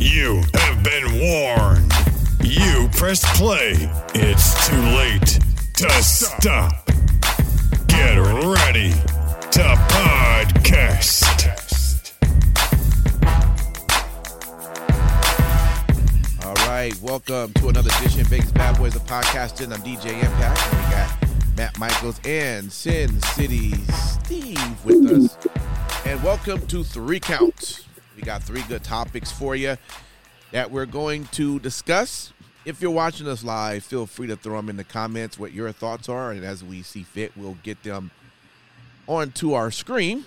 You have been warned. You pressed play. It's too late to stop. Get ready to podcast. All right, welcome to another edition of Vegas Bad Boys of Podcasting. I'm DJ Impact. And we got Matt Michaels and Sin City Steve with us. And welcome to Three Count. We got three good topics for you that we're going to discuss. If you're watching us live, feel free to throw them in the comments what your thoughts are, and as we see fit, we'll get them onto our screen.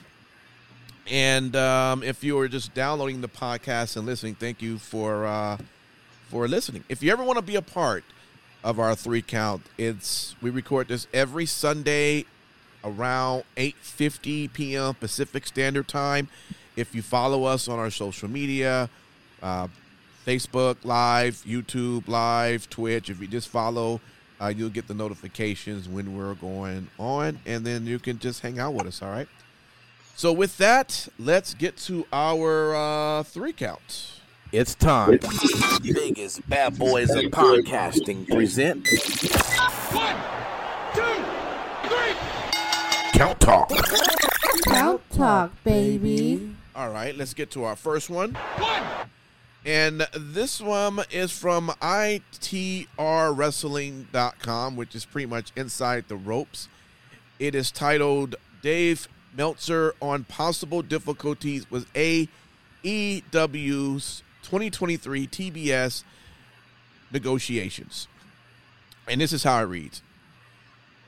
And um, if you are just downloading the podcast and listening, thank you for uh, for listening. If you ever want to be a part of our three count, it's we record this every Sunday around 8:50 p.m. Pacific Standard Time. If you follow us on our social media, uh, Facebook Live, YouTube Live, Twitch, if you just follow, uh, you'll get the notifications when we're going on, and then you can just hang out with us. All right. So with that, let's get to our uh, three count. It's time. Vegas Bad Boys of Podcasting present One, two, three. Count talk. Count talk, baby. All right, let's get to our first one. One. And this one is from ITRWrestling.com, which is pretty much inside the ropes. It is titled Dave Meltzer on Possible Difficulties with AEW's 2023 TBS negotiations. And this is how it reads.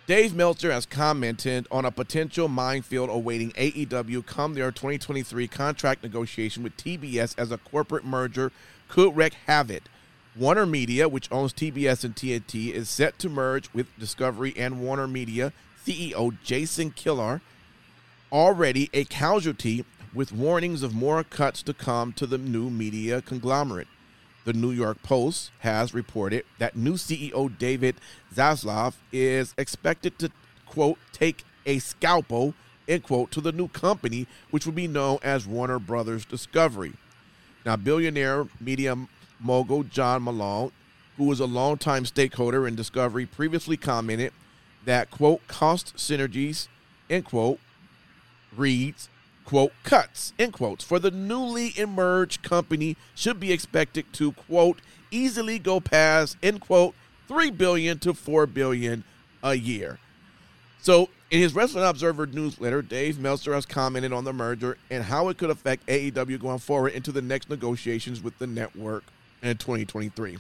Dave Meltzer has commented on a potential minefield awaiting AEW come their 2023 contract negotiation with TBS as a corporate merger could wreak havoc. Warner Media, which owns TBS and TNT, is set to merge with Discovery and Warner Media CEO Jason Kilar, already a casualty with warnings of more cuts to come to the new media conglomerate. The New York Post has reported that new CEO David Zaslav is expected to, quote, take a scalpel, end quote, to the new company, which will be known as Warner Brothers Discovery. Now, billionaire media mogul John Malone, who was a longtime stakeholder in Discovery, previously commented that, quote, cost synergies, end quote, reads, quote, cuts, end quotes, for the newly emerged company should be expected to, quote, easily go past, end quote, 3 billion to 4 billion a year. So, in his Wrestling Observer newsletter, Dave Meltzer has commented on the merger and how it could affect AEW going forward into the next negotiations with the network in 2023.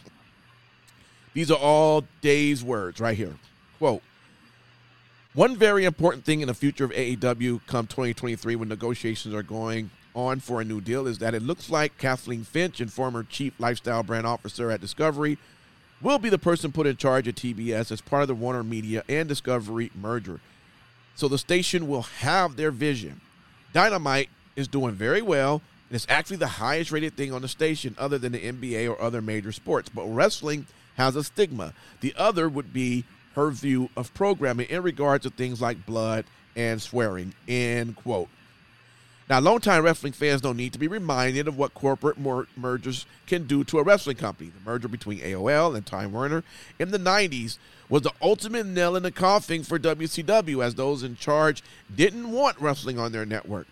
These are all Dave's words right here. Quote, one very important thing in the future of AEW come 2023 when negotiations are going on for a new deal is that it looks like Kathleen Finch and former chief lifestyle brand officer at Discovery will be the person put in charge of TBS as part of the Warner Media and Discovery merger. So the station will have their vision. Dynamite is doing very well, and it's actually the highest rated thing on the station other than the NBA or other major sports. But wrestling has a stigma. The other would be her view of programming in regards to things like blood and swearing, end quote. Now, longtime wrestling fans don't need to be reminded of what corporate mer- mergers can do to a wrestling company. The merger between AOL and Time Warner in the 90s was the ultimate nail in the coffin for WCW, as those in charge didn't want wrestling on their network.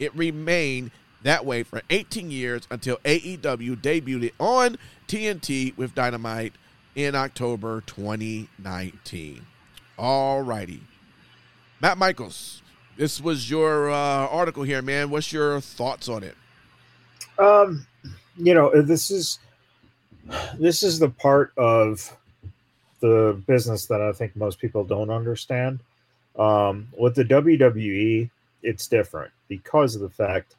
It remained that way for 18 years until AEW debuted on TNT with Dynamite in October 2019. All righty. Matt Michaels, this was your uh, article here, man. What's your thoughts on it? Um, you know, this is this is the part of the business that I think most people don't understand. Um, with the WWE, it's different because of the fact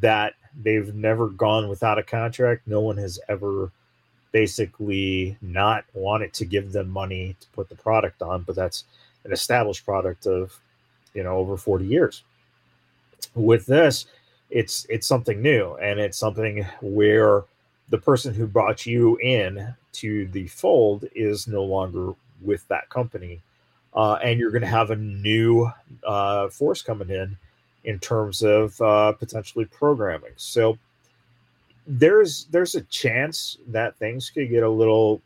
that they've never gone without a contract. No one has ever basically not wanted to give them money to put the product on, but that's an established product of you know over 40 years. With this, it's it's something new and it's something where the person who brought you in to the fold is no longer with that company uh, and you're going to have a new uh, force coming in in terms of uh, potentially programming so there's there's a chance that things could get a little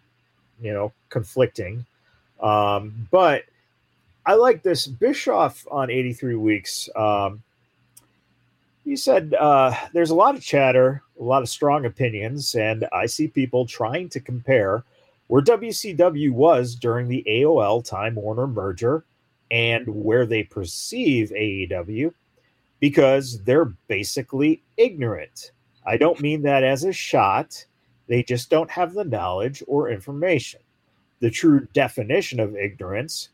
you know conflicting um, but i like this bischoff on 83 weeks um, you said uh, there's a lot of chatter, a lot of strong opinions, and I see people trying to compare where WCW was during the AOL Time Warner merger and where they perceive AEW because they're basically ignorant. I don't mean that as a shot, they just don't have the knowledge or information. The true definition of ignorance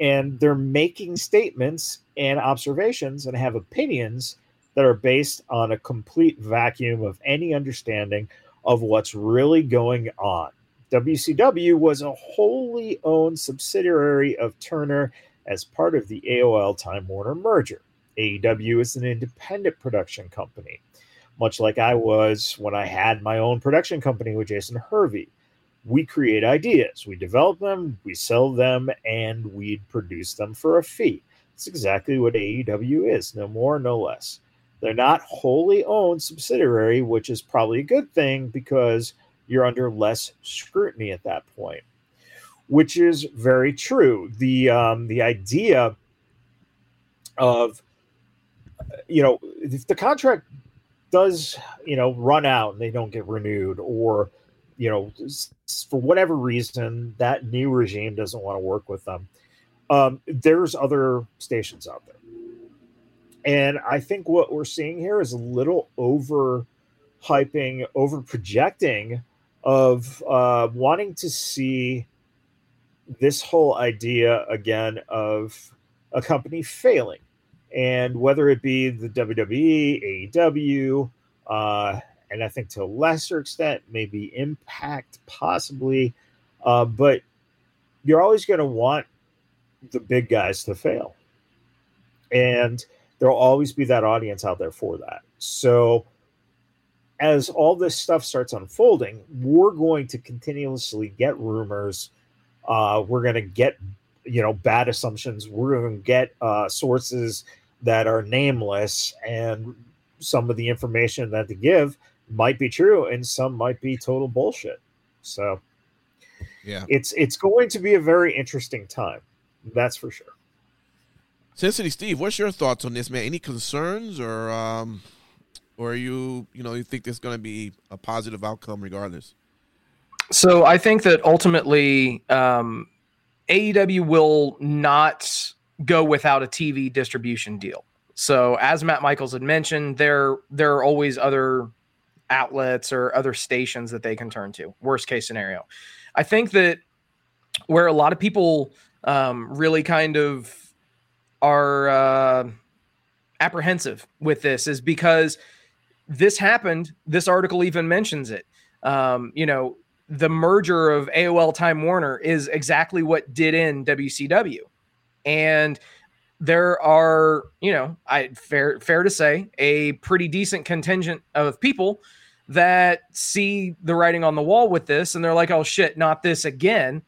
and they're making statements and observations and have opinions that are based on a complete vacuum of any understanding of what's really going on. WCW was a wholly owned subsidiary of Turner as part of the AOL Time Warner merger. AEW is an independent production company, much like I was when I had my own production company with Jason Hervey. We create ideas, we develop them, we sell them, and we produce them for a fee. It's exactly what AEW is, no more, no less. They're not wholly owned subsidiary, which is probably a good thing because you're under less scrutiny at that point, which is very true. The um, the idea of you know if the contract does you know run out and they don't get renewed or you know for whatever reason that new regime doesn't want to work with them um, there's other stations out there and I think what we're seeing here is a little over hyping, over projecting of uh, wanting to see this whole idea again of a company failing. And whether it be the WWE, AEW, uh, and I think to a lesser extent, maybe Impact, possibly, uh, but you're always going to want the big guys to fail. And there'll always be that audience out there for that. So as all this stuff starts unfolding, we're going to continuously get rumors. Uh, we're going to get, you know, bad assumptions. We're going to get uh, sources that are nameless, and some of the information that they give might be true, and some might be total bullshit. So, yeah, it's it's going to be a very interesting time. That's for sure. Sin City Steve, what's your thoughts on this, man? Any concerns or um or you you know you think there's going to be a positive outcome regardless? So I think that ultimately um, AEW will not go without a TV distribution deal. So as Matt Michaels had mentioned, there there are always other outlets or other stations that they can turn to. Worst case scenario, I think that where a lot of people um, really kind of are uh, apprehensive with this is because this happened. This article even mentions it. Um, you know, the merger of AOL Time Warner is exactly what did in WCW, and there are, you know, I fair fair to say, a pretty decent contingent of people that see the writing on the wall with this, and they're like, "Oh shit, not this again,"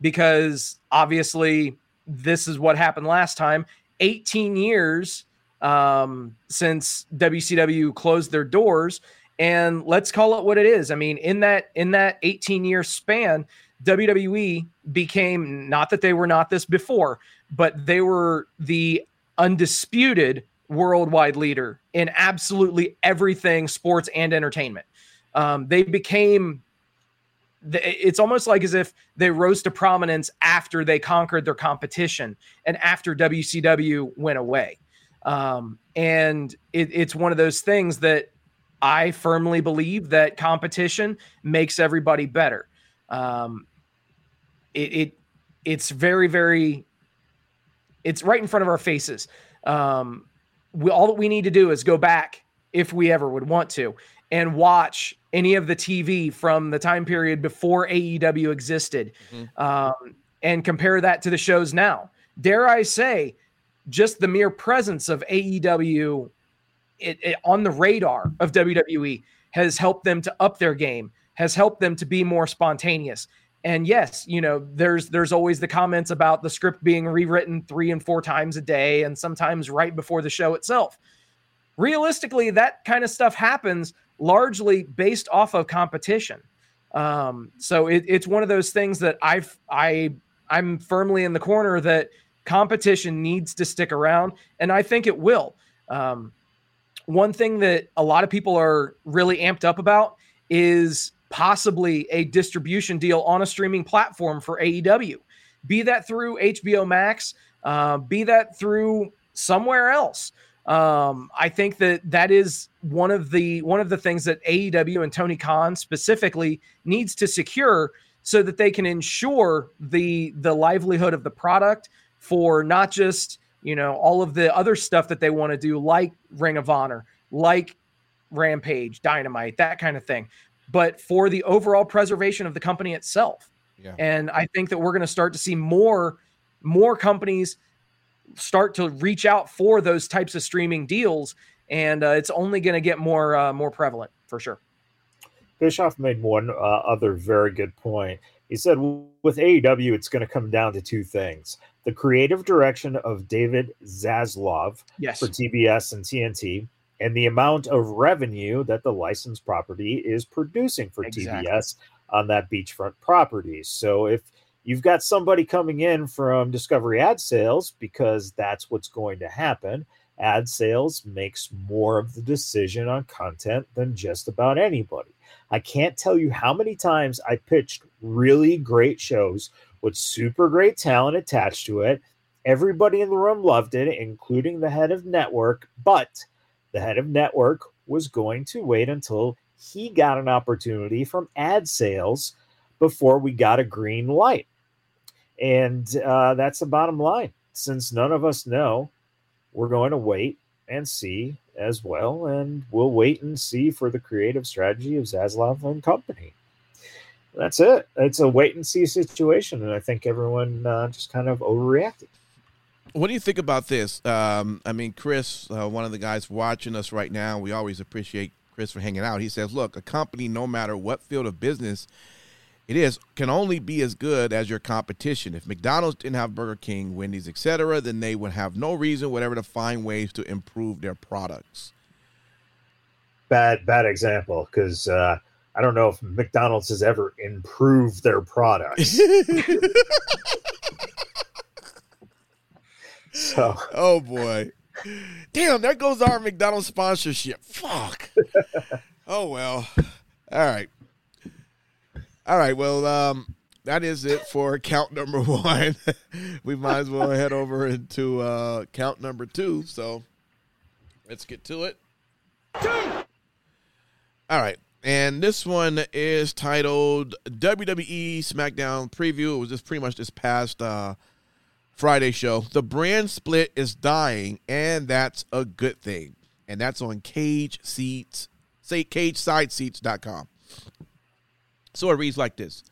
because obviously this is what happened last time. 18 years um, since WCW closed their doors, and let's call it what it is. I mean, in that in that 18 year span, WWE became not that they were not this before, but they were the undisputed worldwide leader in absolutely everything sports and entertainment. Um, they became it's almost like as if they rose to prominence after they conquered their competition and after WCW went away. Um, and it, it's one of those things that I firmly believe that competition makes everybody better. Um, it, it it's very very it's right in front of our faces. Um, we, all that we need to do is go back if we ever would want to and watch any of the TV from the time period before AEW existed um, and compare that to the shows now. Dare I say, just the mere presence of AEW it, it- on the radar of WWE has helped them to up their game, has helped them to be more spontaneous. And yes, you know, there's there's always the comments about the script being rewritten three and four times a day, and sometimes right before the show itself. Realistically, that kind of stuff happens largely based off of competition. Um, so it, it's one of those things that I've I I'm firmly in the corner that competition needs to stick around, and I think it will. Um, one thing that a lot of people are really amped up about is possibly a distribution deal on a streaming platform for AEW. Be that through HBO Max, uh, be that through somewhere else. Um, I think that that is one of the one of the things that AEW and Tony Khan specifically needs to secure so that they can ensure the the livelihood of the product for not just you know all of the other stuff that they want to do like Ring of Honor, like Rampage, Dynamite, that kind of thing, but for the overall preservation of the company itself. Yeah. And I think that we're going to start to see more more companies start to reach out for those types of streaming deals, and uh, it's only going to get more uh, more prevalent for sure. Bischoff made one uh, other very good point. He said, with AEW, it's going to come down to two things the creative direction of David Zaslav Yes, for TBS and TNT, and the amount of revenue that the licensed property is producing for Exactly. TBS on that beachfront property. So if you've got somebody coming in from Discovery Ad Sales, because that's what's going to happen, ad sales makes more of the decision on content than just about anybody. I can't tell you how many times I pitched really great shows with super great talent attached to it. Everybody in the room loved it, including the head of network, but the head of network was going to wait until he got an opportunity from ad sales before we got a green light. And uh, that's the bottom line. Since none of us know, we're going to wait and see as well. And we'll wait and see for the creative strategy of Zaslav and company. That's it. It's a wait and see situation. And I think everyone uh, just kind of overreacted. What do you think about this? Um, I mean, Chris, uh, one of the guys watching us right now, we always appreciate Chris for hanging out. He says, "Look, a company, no matter what field of business it is, can only be as good as your competition. If McDonald's didn't have Burger King, Wendy's, etc., then they would have no reason whatever to find ways to improve their products." Bad, bad example because uh, I don't know if McDonald's has ever improved their products. so Oh boy. Damn, there goes our McDonald's sponsorship. Fuck. oh well. All right. All right. Well, um, that is it for count number one. we might as well head over into uh, count number two. So let's get to it. All right. And this one is titled WWE SmackDown Preview. It was just pretty much this past uh, Friday show. The brand split is dying, and that's a good thing. And that's on Cage Seats, say CageSideSeats.com. So it reads like this.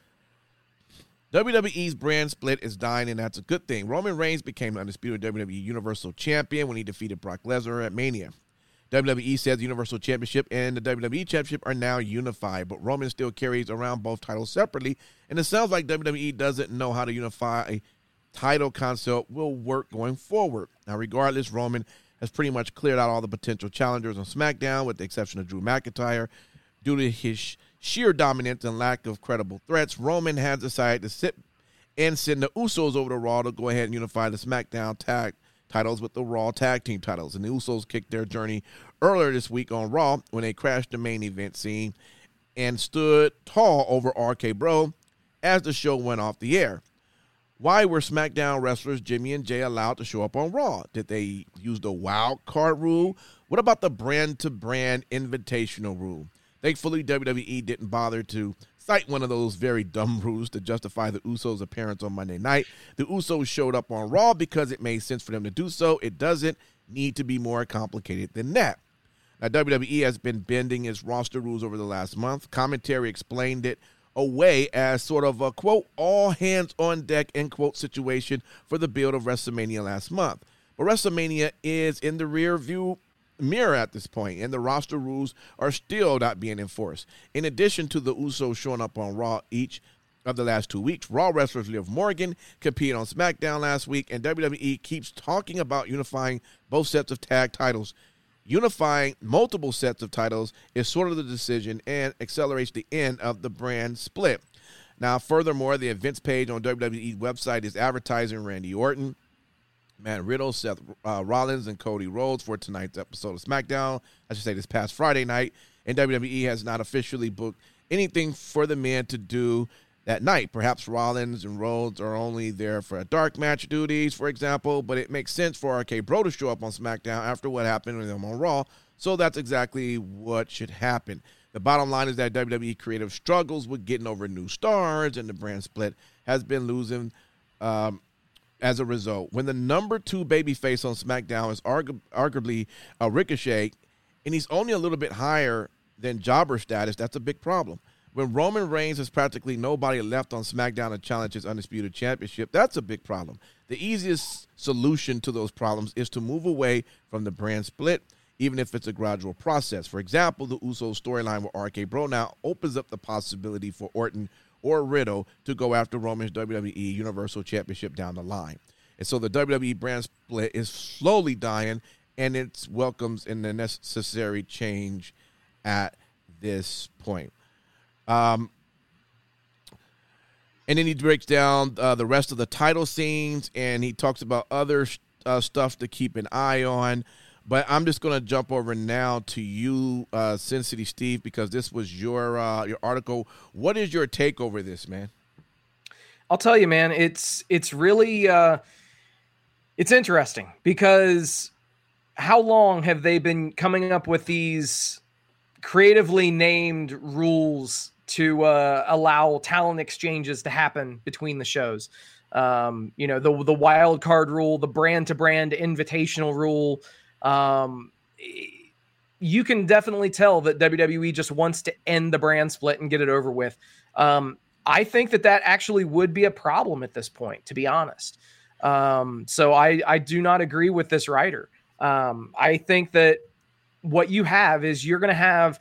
WWE's brand split is dying, and that's a good thing. Roman Reigns became the undisputed WWE Universal Champion when he defeated Brock Lesnar at Mania. WWE says the Universal Championship and the WWE Championship are now unified, but Roman still carries around both titles separately, and it sounds like WWE doesn't know how to unify a title concept will work going forward. Now, regardless, Roman has pretty much cleared out all the potential challengers on SmackDown, with the exception of Drew McIntyre. Due to his sheer dominance and lack of credible threats, Roman has decided to sit and send the Usos over to Raw to go ahead and unify the SmackDown tag titles with the Raw tag team titles. And the Usos kicked their journey earlier this week on Raw when they crashed the main event scene and stood tall over RK Bro as the show went off the air. Why were SmackDown wrestlers Jimmy and Jay allowed to show up on Raw? Did they use the wild card rule? What about the brand to brand invitational rule? Thankfully, WWE didn't bother to cite one of those very dumb rules to justify the Usos' appearance on Monday night. The Usos showed up on Raw because it made sense for them to do so. It doesn't need to be more complicated than that. Now, WWE has been bending its roster rules over the last month. Commentary explained it away as sort of a quote, all hands on deck, end quote, situation for the build of WrestleMania last month. But WrestleMania is in the rear view mirror at this point, and the roster rules are still not being enforced. In addition to the Usos showing up on Raw each of the last two weeks, Raw wrestlers Liv Morgan competed on SmackDown last week, and WWE keeps talking about unifying both sets of tag titles. Unifying multiple sets of titles is sort of the decision and accelerates the end of the brand split. Now, furthermore, the events page on WWE's website is advertising Randy Orton, Matt Riddle, Seth uh, Rollins, and Cody Rhodes for tonight's episode of SmackDown. I should say this past Friday night. And WWE has not officially booked anything for the men to do that night. Perhaps Rollins and Rhodes are only there for dark match duties, for example, but it makes sense for RK Bro to show up on SmackDown after what happened with them on Raw. So that's exactly what should happen. The bottom line is that WWE creative struggles with getting over new stars, and the brand split has been losing um, as a result. When the number two babyface on SmackDown is argu- arguably a Ricochet, and he's only a little bit higher than jobber status, that's a big problem. When Roman Reigns has practically nobody left on SmackDown to challenge his undisputed championship, that's a big problem. The easiest solution to those problems is to move away from the brand split, even if it's a gradual process. For example, the Usos storyline with RK Bro now opens up the possibility for Orton or Riddle to go after Roman's WWE Universal Championship down the line. And so the WWE brand split is slowly dying, and it welcomes in the necessary change at this point. Um, and then he breaks down uh, the rest of the title scenes, and he talks about other uh, stuff to keep an eye on. But I'm just going to jump over now to you, uh, Sin City Steve, because this was your uh, your article. What is your take over this, man? I'll tell you, man. It's it's really uh, it's interesting because how long have they been coming up with these creatively named rules to uh, allow talent exchanges to happen between the shows? Um, you know, the the wild card rule, the brand to brand invitational rule. Um, you can definitely tell that WWE just wants to end the brand split and get it over with. Um, I think that that actually would be a problem at this point, to be honest. Um, so I, I do not agree with this writer. Um, I think that what you have is you're going to have,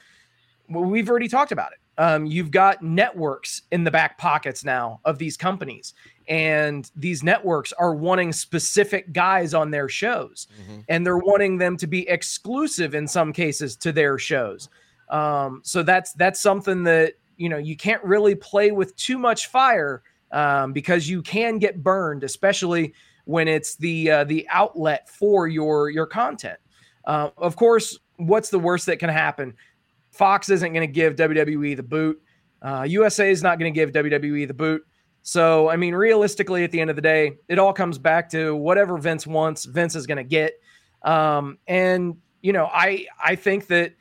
we've already talked about it. Um, you've got networks in the back pockets now of these companies, and these networks are wanting specific guys on their shows, mm-hmm. and they're wanting them to be exclusive in some cases to their shows. Um, so that's that's something that you know you can't really play with too much fire um, because you can get burned, especially when it's the uh, the outlet for your your content. Uh, of course, what's the worst that can happen? Fox isn't going to give WWE the boot. Uh, USA is not going to give WWE the boot. So, I mean, realistically, at the end of the day, it all comes back to whatever Vince wants, Vince is going to get. Um, and you know, I I think that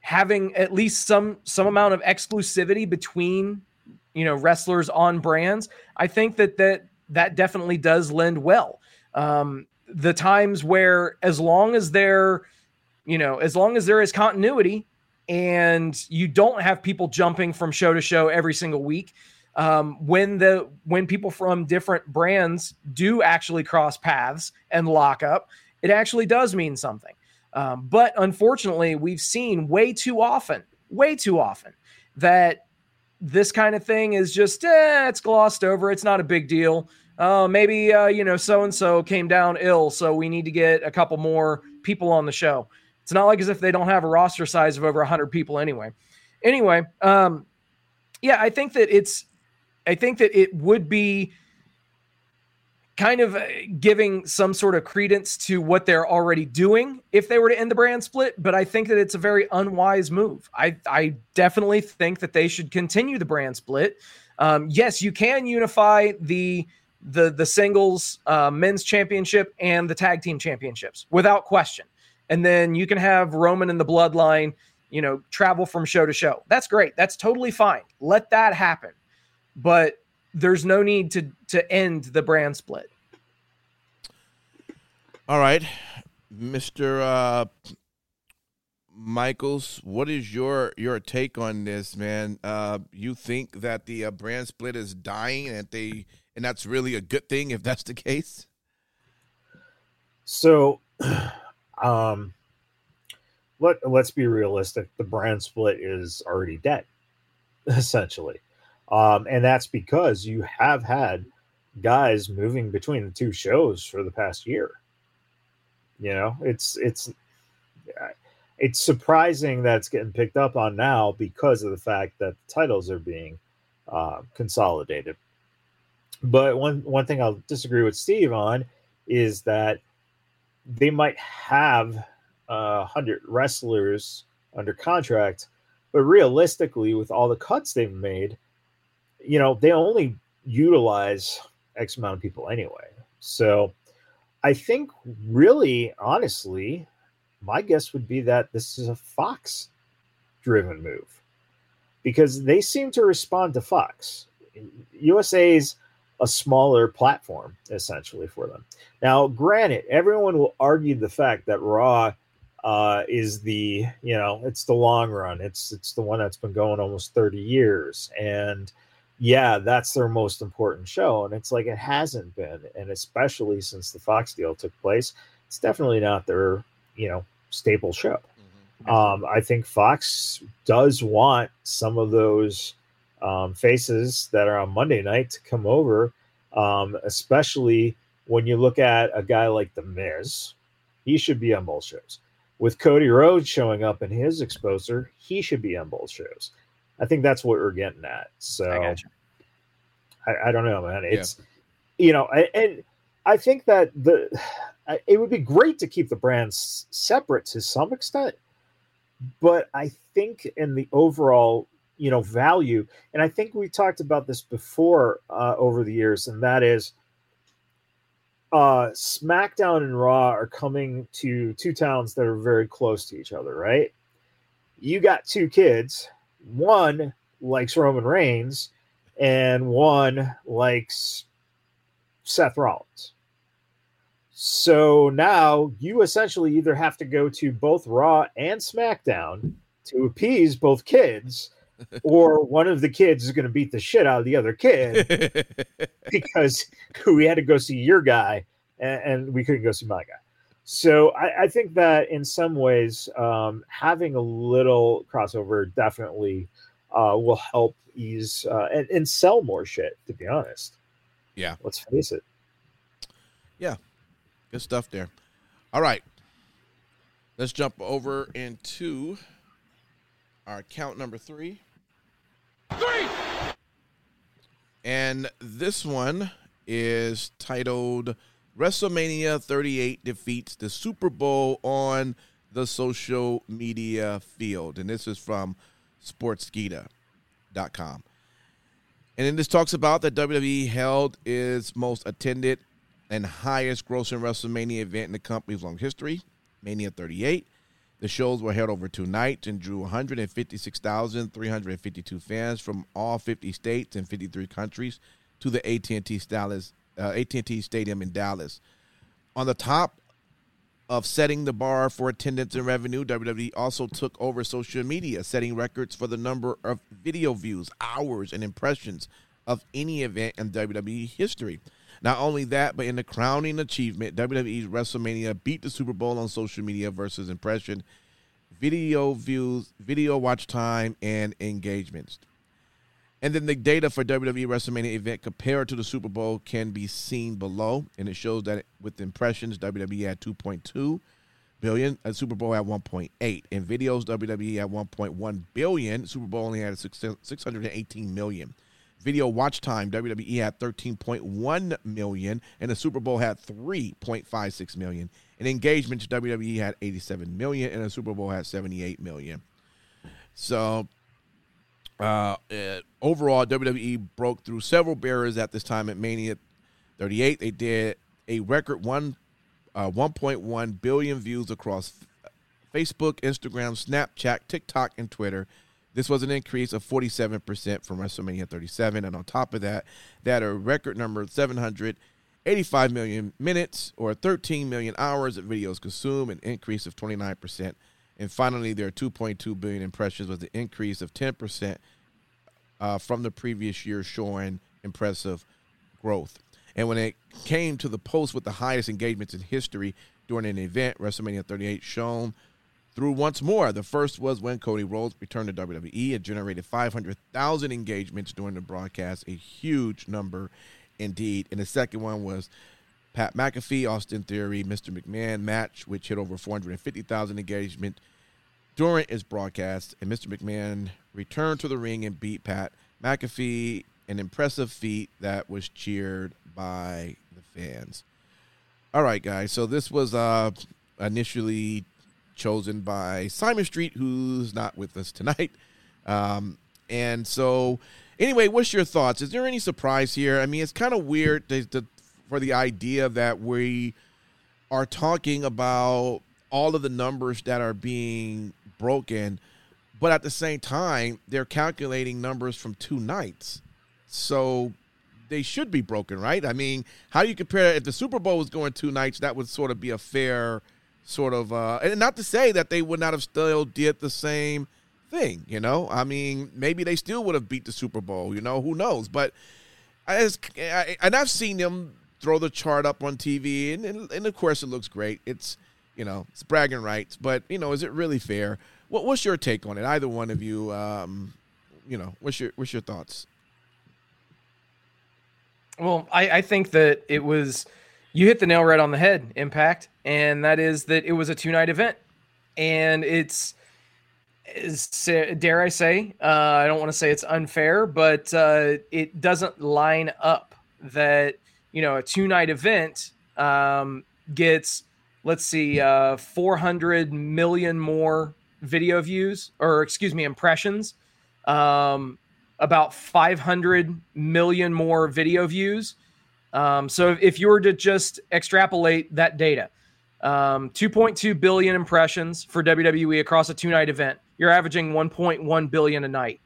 having at least some some amount of exclusivity between you know wrestlers on brands, I think that that that definitely does lend well. Um, the times where as long as there, you know, as long as there is continuity, and you don't have people jumping from show to show every single week. Um, when the when people from different brands do actually cross paths and lock up, it actually does mean something. Um, but unfortunately, we've seen way too often, way too often, that this kind of thing is just eh, it's glossed over. It's not a big deal. Uh, maybe uh, you know so and so came down ill, so we need to get a couple more people on the show. It's not like as if they don't have a roster size of over 100 people anyway. Anyway, um, yeah, I think that it's, I think that it would be kind of uh, giving some sort of credence to what they're already doing if they were to end the brand split. But I think that it's a very unwise move. I, I definitely think that they should continue the brand split. Um, yes, you can unify the the the singles uh, men's championship and the tag team championships without question and then you can have Roman and the bloodline, you know, travel from show to show. That's great. That's totally fine. Let that happen. But there's no need to to end the brand split. All right. Mr. Uh, Michaels, what is your your take on this, man? Uh, you think that the uh, brand split is dying, and they and that's really a good thing if that's the case? So, um, let let's be realistic. The brand split is already dead, essentially, um, and that's because you have had guys moving between the two shows for the past year. You know, it's it's it's surprising that it's getting picked up on now because of the fact that the titles are being uh, consolidated. But one one thing I'll disagree with Steve on is that they might have a uh, hundred wrestlers under contract, but realistically, with all the cuts they've made, you know, they only utilize X amount of people anyway. So I think really honestly, my guess would be that this is a Fox driven move because they seem to respond to Fox. USA's a smaller platform essentially for them. Now, granted, everyone will argue the fact that Raw uh, is the you know it's the long run. It's it's the one that's been going almost thirty years, and yeah, that's their most important show. And it's like it hasn't been, and especially since the Fox deal took place, it's definitely not their you know staple show. Mm-hmm. Um, I think Fox does want some of those um, faces that are on Monday night to come over, um, especially when you look at a guy like The Miz. He should be on both shows. With Cody Rhodes showing up in his exposure, he should be on both shows. I think that's what we're getting at. So I, I, I, don't know, man. It's yeah. you know, I, and I think that the it would be great to keep the brands separate to some extent, but I think in the overall you know value, and I think we talked about this before uh, over the years, and that is uh SmackDown and Raw are coming to two towns that are very close to each other, right? You got two kids. One likes Roman Reigns, and one likes Seth Rollins. So now you essentially either have to go to both Raw and SmackDown to appease both kids, or one of the kids is going to beat the shit out of the other kid because we had to go see your guy and, and we couldn't go see my guy. So I, I think that in some ways, um, having a little crossover definitely uh, will help ease uh, and, and sell more shit. To be honest, yeah. Let's face it. Yeah, good stuff there. All right, let's jump over into our count number three. Three. And this one is titled WrestleMania 38 defeats the Super Bowl on the social media field. And this is from sportskeeda.com. And then this talks about that WWE held its most attended and highest grossing WrestleMania event in the company's long history, Mania 38. The shows were held over two nights and drew 156,352 fans from all 50 states and 53 countries to the AT&T, Dallas, uh, AT&T Stadium in Dallas. On the top of setting the bar for attendance and revenue, WWE also took over social media, setting records for the number of video views, hours, and impressions of any event in WWE history. Not only that, but in the crowning achievement, WWE's WrestleMania beat the Super Bowl on social media versus impression, video views, video watch time, and engagements. And then the data for WWE WrestleMania event compared to the Super Bowl can be seen below, and it shows that with impressions, WWE had 2.2 billion, a Super Bowl had 1.8. In videos, WWE had 1.1 billion, Super Bowl only had 618 million. Video watch time, WWE had 13.1 million, and the Super Bowl had 3.56 million. In engagements, WWE had 87 million, and the Super Bowl had 78 million. So, uh, uh, overall, WWE broke through several barriers at this time at Mania 38. They did a record one, uh, 1.1 billion views across Facebook, Instagram, Snapchat, TikTok, and Twitter. This was an increase of 47% from WrestleMania 37. And on top of that, they had a record number of 785 million minutes or 13 million hours of videos consumed, an increase of 29% And finally, their 2.2 billion impressions was an increase of 10% uh, from the previous year, showing impressive growth. And when it came to the post with the highest engagements in history during an event, WrestleMania 38 shown through once more. The first was when Cody Rhodes returned to WWE. It generated 500,000 engagements during the broadcast, a huge number indeed. And the second one was Pat McAfee, Austin Theory, Mr. McMahon match, which hit over 450,000 engagement during its broadcast. And Mr. McMahon returned to the ring and beat Pat McAfee, an impressive feat that was cheered by the fans. All right, guys. So this was uh, initially chosen by Simon Street, who's not with us tonight. Um, and so, anyway, what's your thoughts? Is there any surprise here? I mean, it's kind of weird to, to, for the idea that we are talking about all of the numbers that are being broken, but at the same time, they're calculating numbers from two nights. So they should be broken, right? I mean, how do you compare if the Super Bowl was going two nights, that would sort of be a fair sort of uh and not to say that they would not have still did the same thing, you know? I mean, maybe they still would have beat the Super Bowl, you know, who knows? But as and I've seen them throw the chart up on TV and, and and of course it looks great. It's you know, it's bragging rights, but you know, is it really fair? What what's your take on it? Either one of you um you know, what's your what's your thoughts? Well, I, I think that it was you hit the nail right on the head, Impact, and that is that it was a two night event, and it's dare I say uh, I don't want to say it's unfair, but uh, it doesn't line up that you know a two night event um, gets let's see uh, 400 million more video views or excuse me impressions um, about 500 million more video views. Um, so if you were to just extrapolate that data, um, 2.2 billion impressions for WWE across a two night event, you're averaging 1.1 billion a night.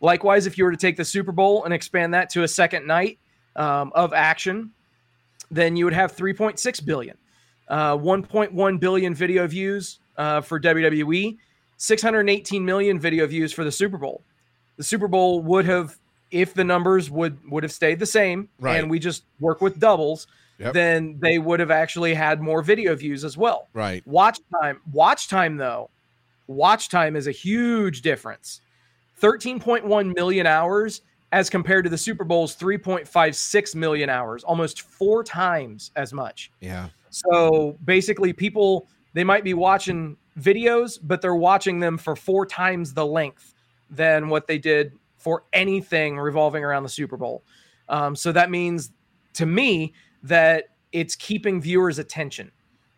Likewise, if you were to take the Super Bowl and expand that to a second night um, of action, then you would have 3.6 billion, uh, 1.1 billion video views uh, for WWE, 618 million video views for the Super Bowl the Super Bowl would have, if the numbers would would have stayed the same, Right. and we just work with doubles, Yep. then they would have actually had more video views as well. Right. Watch time, watch time though, watch time is a huge difference. 13.1 million hours as compared to the Super Bowl's 3.56 million hours, almost four times as much. Yeah. So basically, people they might be watching videos, but they're watching them for four times the length than what they did for anything revolving around the Super Bowl. Um, so that means to me that it's keeping viewers' attention,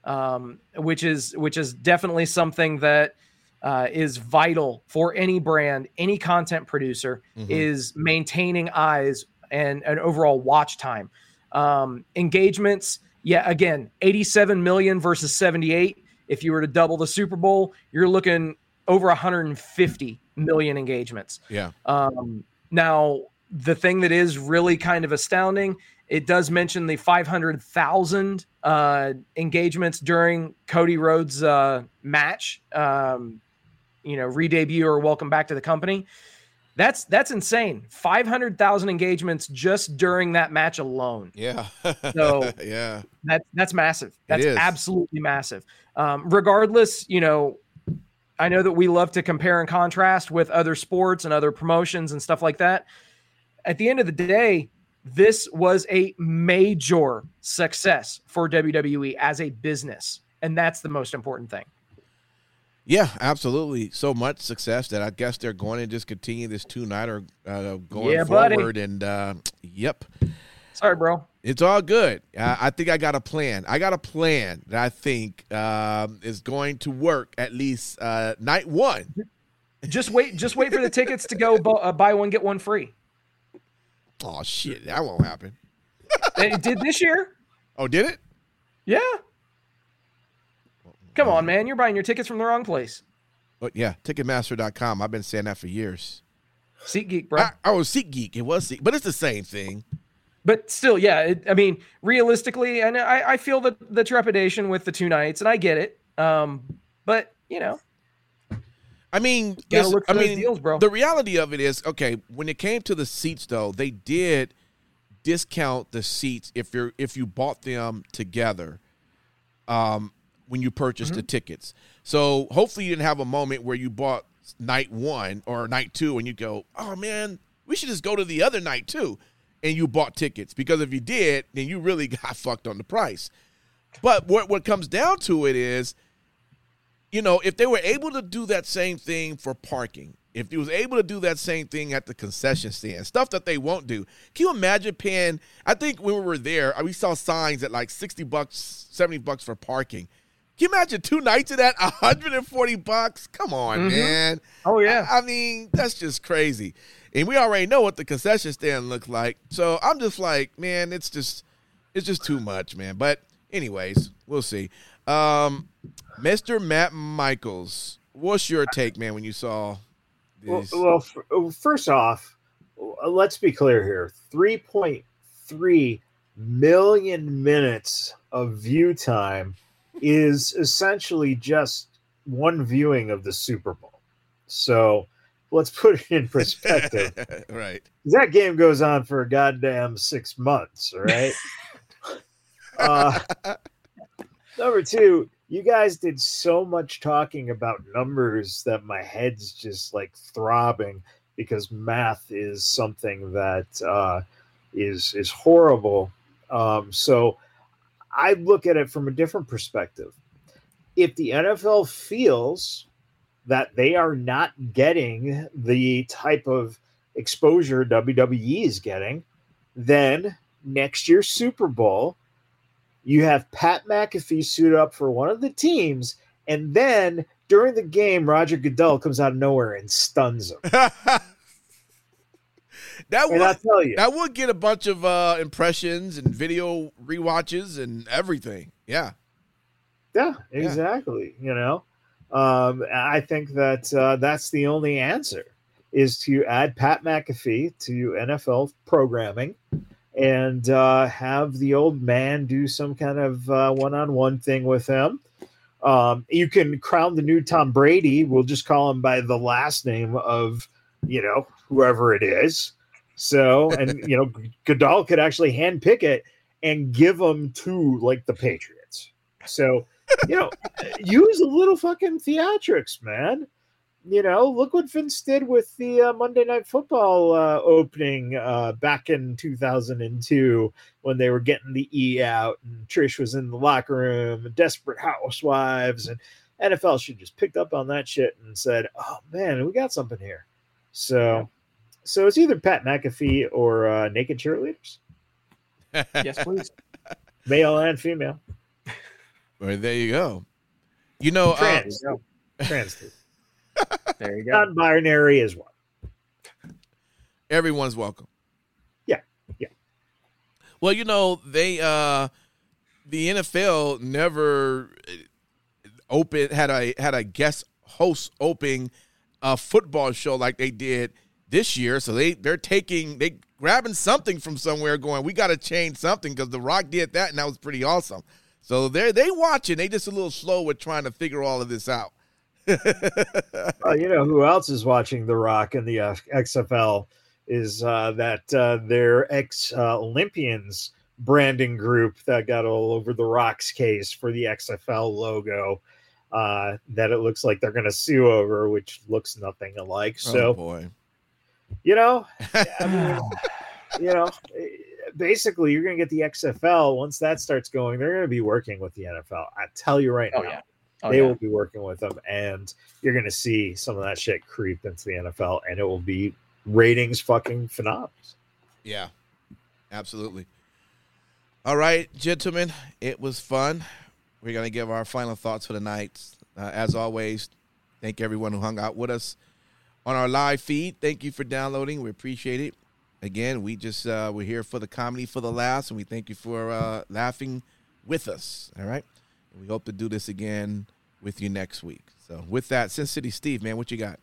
um, which is which is definitely something that uh, is vital for any brand, any content producer Mhm. is maintaining eyes and an overall watch time. Um, engagements, yeah, again, 87 million versus 78. If you were to double the Super Bowl, you're looking over 150 million engagements. Yeah. Um, now, the thing that is really kind of astounding, it does mention the 500,000 uh, engagements during Cody Rhodes' uh, match, um, you know, re-debut or welcome back to the company. That's that's insane. 500,000 engagements just during that match alone. Yeah. So- yeah. That's that's massive. That's absolutely massive. Um, regardless, you know, I know that we love to compare and contrast with other sports and other promotions and stuff like that. At the end of the day, this was a major success for WWE as a business, and that's the most important thing. Yeah, absolutely. So much success that I guess they're going to just continue this two nighter uh, going Yeah, buddy. forward. And uh, yep, Sorry, bro. It's all good. I, I think I got a plan. I got a plan that I think um, is going to work at least uh, night one. Just wait. Just wait for the tickets to go bu- uh, buy one get one free. Oh shit, that won't happen. It did this year. Oh, did it? Yeah. Come on, man. You're buying your tickets from the wrong place. But yeah, Ticketmaster.com. I've been saying that for years. SeatGeek, bro. I, oh, SeatGeek. It was Seat, but it's the same thing. But still, yeah. It, I mean, realistically, and I, I feel the the trepidation with the two nights, and I get it. Um, but you know, I mean, I mean, deals, the reality of it is, okay, when it came to the seats, though, they did discount the seats if you're if you bought them together, um, when you purchased the tickets. So hopefully you didn't have a moment where you bought night one or night two and you go, oh man, we should just go to the other night too, and you bought tickets because if you did, then you really got fucked on the price. But what what comes down to it is you know, if they were able to do that same thing for parking, if he was able to do that same thing at the concession stand, stuff that they won't do. Can you imagine paying? I think when we were there, uh, we saw signs at like 60 bucks, 70 bucks for parking. Can you imagine two nights of that, 140 bucks? Come on, man. Oh yeah. I, I mean, that's just crazy. And we already know what the concession stand looks like. So I'm just like, man, it's just it's just too much, man. But anyways, we'll see. Um, Mr. Matt Michaels, what's your take, man, when you saw this? well, f- uh, first off, uh, let's be clear here: three point three million minutes of view time is essentially just one viewing of the Super Bowl. So let's put it in perspective. right. that game goes on for a goddamn six months, right? uh, number two, you guys did so much talking about numbers that my head's just like throbbing because math is something that uh, is is horrible. Um, so I look at it from a different perspective. If the NFL feels that they are not getting the type of exposure WWE is getting, then next year's Super Bowl, you have Pat McAfee suit up for one of the teams, and then during the game, Roger Goodell comes out of nowhere and stuns him. that And I'll would tell you, that would get a bunch of uh, impressions and video rewatches and everything. Yeah. yeah, exactly. You know, um, I think that uh, that's the only answer is to add Pat McAfee to NFL programming and uh, have the old man do some kind of uh, one-on-one thing with him. Um, you can crown the new Tom Brady. We'll just call him by the last name of, you know, whoever it is. So, and you know, Goodell could actually handpick it and give him to like the Patriots. So, you know, use a little fucking theatrics, man. You know, look what Vince did with the uh, Monday Night Football uh, opening uh, back in 2002 when they were getting the E out and Trish was in the locker room, and Desperate Housewives, and NFL should just picked up on that shit and said, "Oh man, we got something here." So, so it's either Pat McAfee or uh, naked cheerleaders, yes, please. male and female, Well, there you go. You know, uh, trans, no, trans too. There you go. non-binary is one. everyone's welcome. Yeah, yeah. Well, you know, they uh the NFL never uh, open had a had a guest host opening a football show like they did this year. So they they're taking they grabbing something from somewhere going, we got to change something because The Rock did that and that was pretty awesome. So they're they watching. They just a little slow with trying to figure all of this out. You know who else is watching The Rock and the uh, XFL is uh, that uh, their ex Olympians branding group that got all over The Rock's case for the XFL logo. Uh, that it looks like they're going to sue over, which looks nothing alike. oh So boy. you know, I mean, you know, eh, basically, you're going to get the XFL once that starts going. They're going to be working with the NFL. I tell you right Oh, now yeah. Oh, they yeah. will be working with them, and you're going to see some of that shit creep into the NFL, and it will be ratings fucking phenomenal. Yeah, absolutely. All right, gentlemen, it was fun. We're going to give our final thoughts for the night. Uh, as always, thank everyone who hung out with us on our live feed. Thank you for downloading. We appreciate it. Again, we just uh, we're here for the comedy for the laughs, and we thank you for uh, laughing with us. All right, we hope to do this again with you next week. So, with that, Sin City Steve, man, what you got?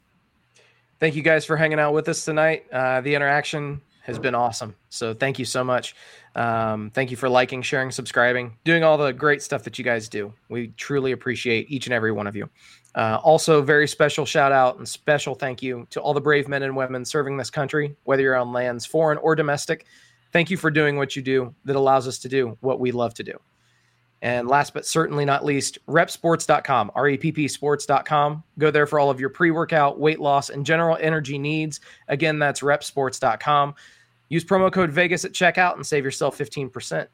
Thank you guys for hanging out with us tonight. Uh, the interaction has been awesome. So thank you so much. Um, thank you for liking, sharing, subscribing, doing all the great stuff that you guys do. We truly appreciate each and every one of you. Uh, also, very special shout out and special thank you to all the brave men and women serving this country, whether you're on lands foreign or domestic. Thank you for doing what you do that allows us to do what we love to do. And last but certainly not least, reppsports.com, R E P P sports.com. Go there for all of your pre workout, weight loss, and general energy needs. Again, that's reppsports.com. Use promo code Vegas at checkout and save yourself 15%.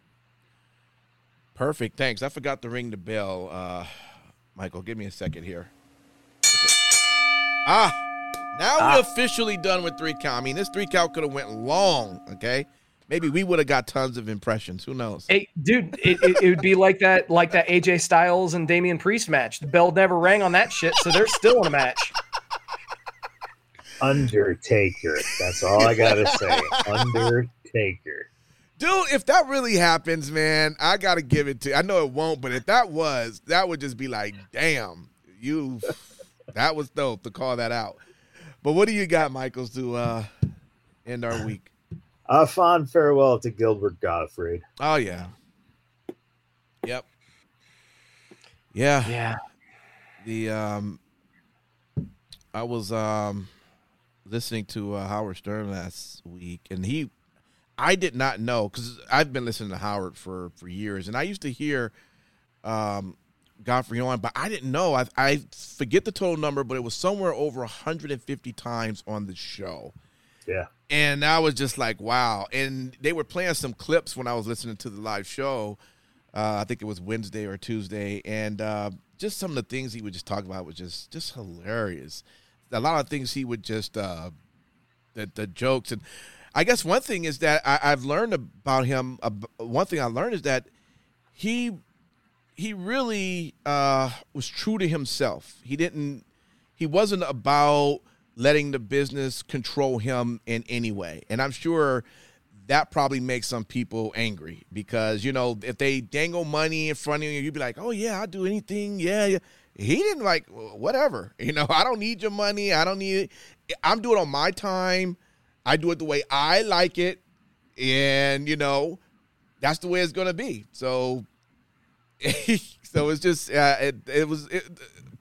Perfect. Thanks. I forgot to ring the bell. Uh, Michael, give me a second here. Ah, now Ah. we're officially done with three count. I mean, this three count could have went long. Okay, maybe we would have got tons of impressions. Who knows? Hey, dude, it, it, it would be like that, like that AJ Styles and Damian Priest match. The bell never rang on that shit, so they're still in a match. Undertaker. That's all I gotta say. Undertaker. Dude, if that really happens, man, I gotta give it to. I know it won't, but if that was, that would just be like, damn, you. That was dope to call that out. But what do you got, Michaels, to uh, end our week? A fond farewell to Gilbert Gottfried. Oh yeah. Yep. Yeah. Yeah. The um I was um listening to uh, Howard Stern last week and he I did not know cuz I've been listening to Howard for for years and I used to hear um Gottfried on but I didn't know I I forget the total number but it was somewhere over 150 times on the show. Yeah. And I was just like, wow. And they were playing some clips when I was listening to the live show. Uh, I think it was Wednesday or Tuesday, and uh, just some of the things he would just talk about was just just hilarious. A lot of things he would just uh, the the jokes, and I guess one thing is that I, I've learned about him. Uh, one thing I learned is that he he really uh, was true to himself. He didn't. He wasn't about letting the business control him in any way. And I'm sure that probably makes some people angry because you know if they dangle money in front of you, you'd be like, "Oh yeah, I'll do anything." Yeah, yeah. He didn't like whatever. You know, I don't need your money. I don't need it. I'm doing it on my time. I do it the way I like it, and you know, that's the way it's gonna be. So, so it's just uh, it. It was it,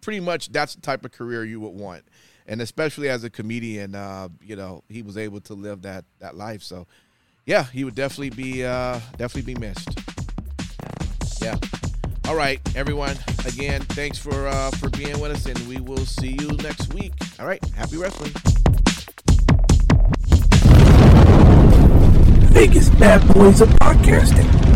pretty much that's the type of career you would want, and especially as a comedian, uh, you know, he was able to live that that life. So, yeah, he would definitely be uh, definitely be missed. Yeah. All right, everyone. Again, thanks for uh, for being with us, and we will see you next week. All right, happy wrestling. Vegas Bad Boys of Podcasting.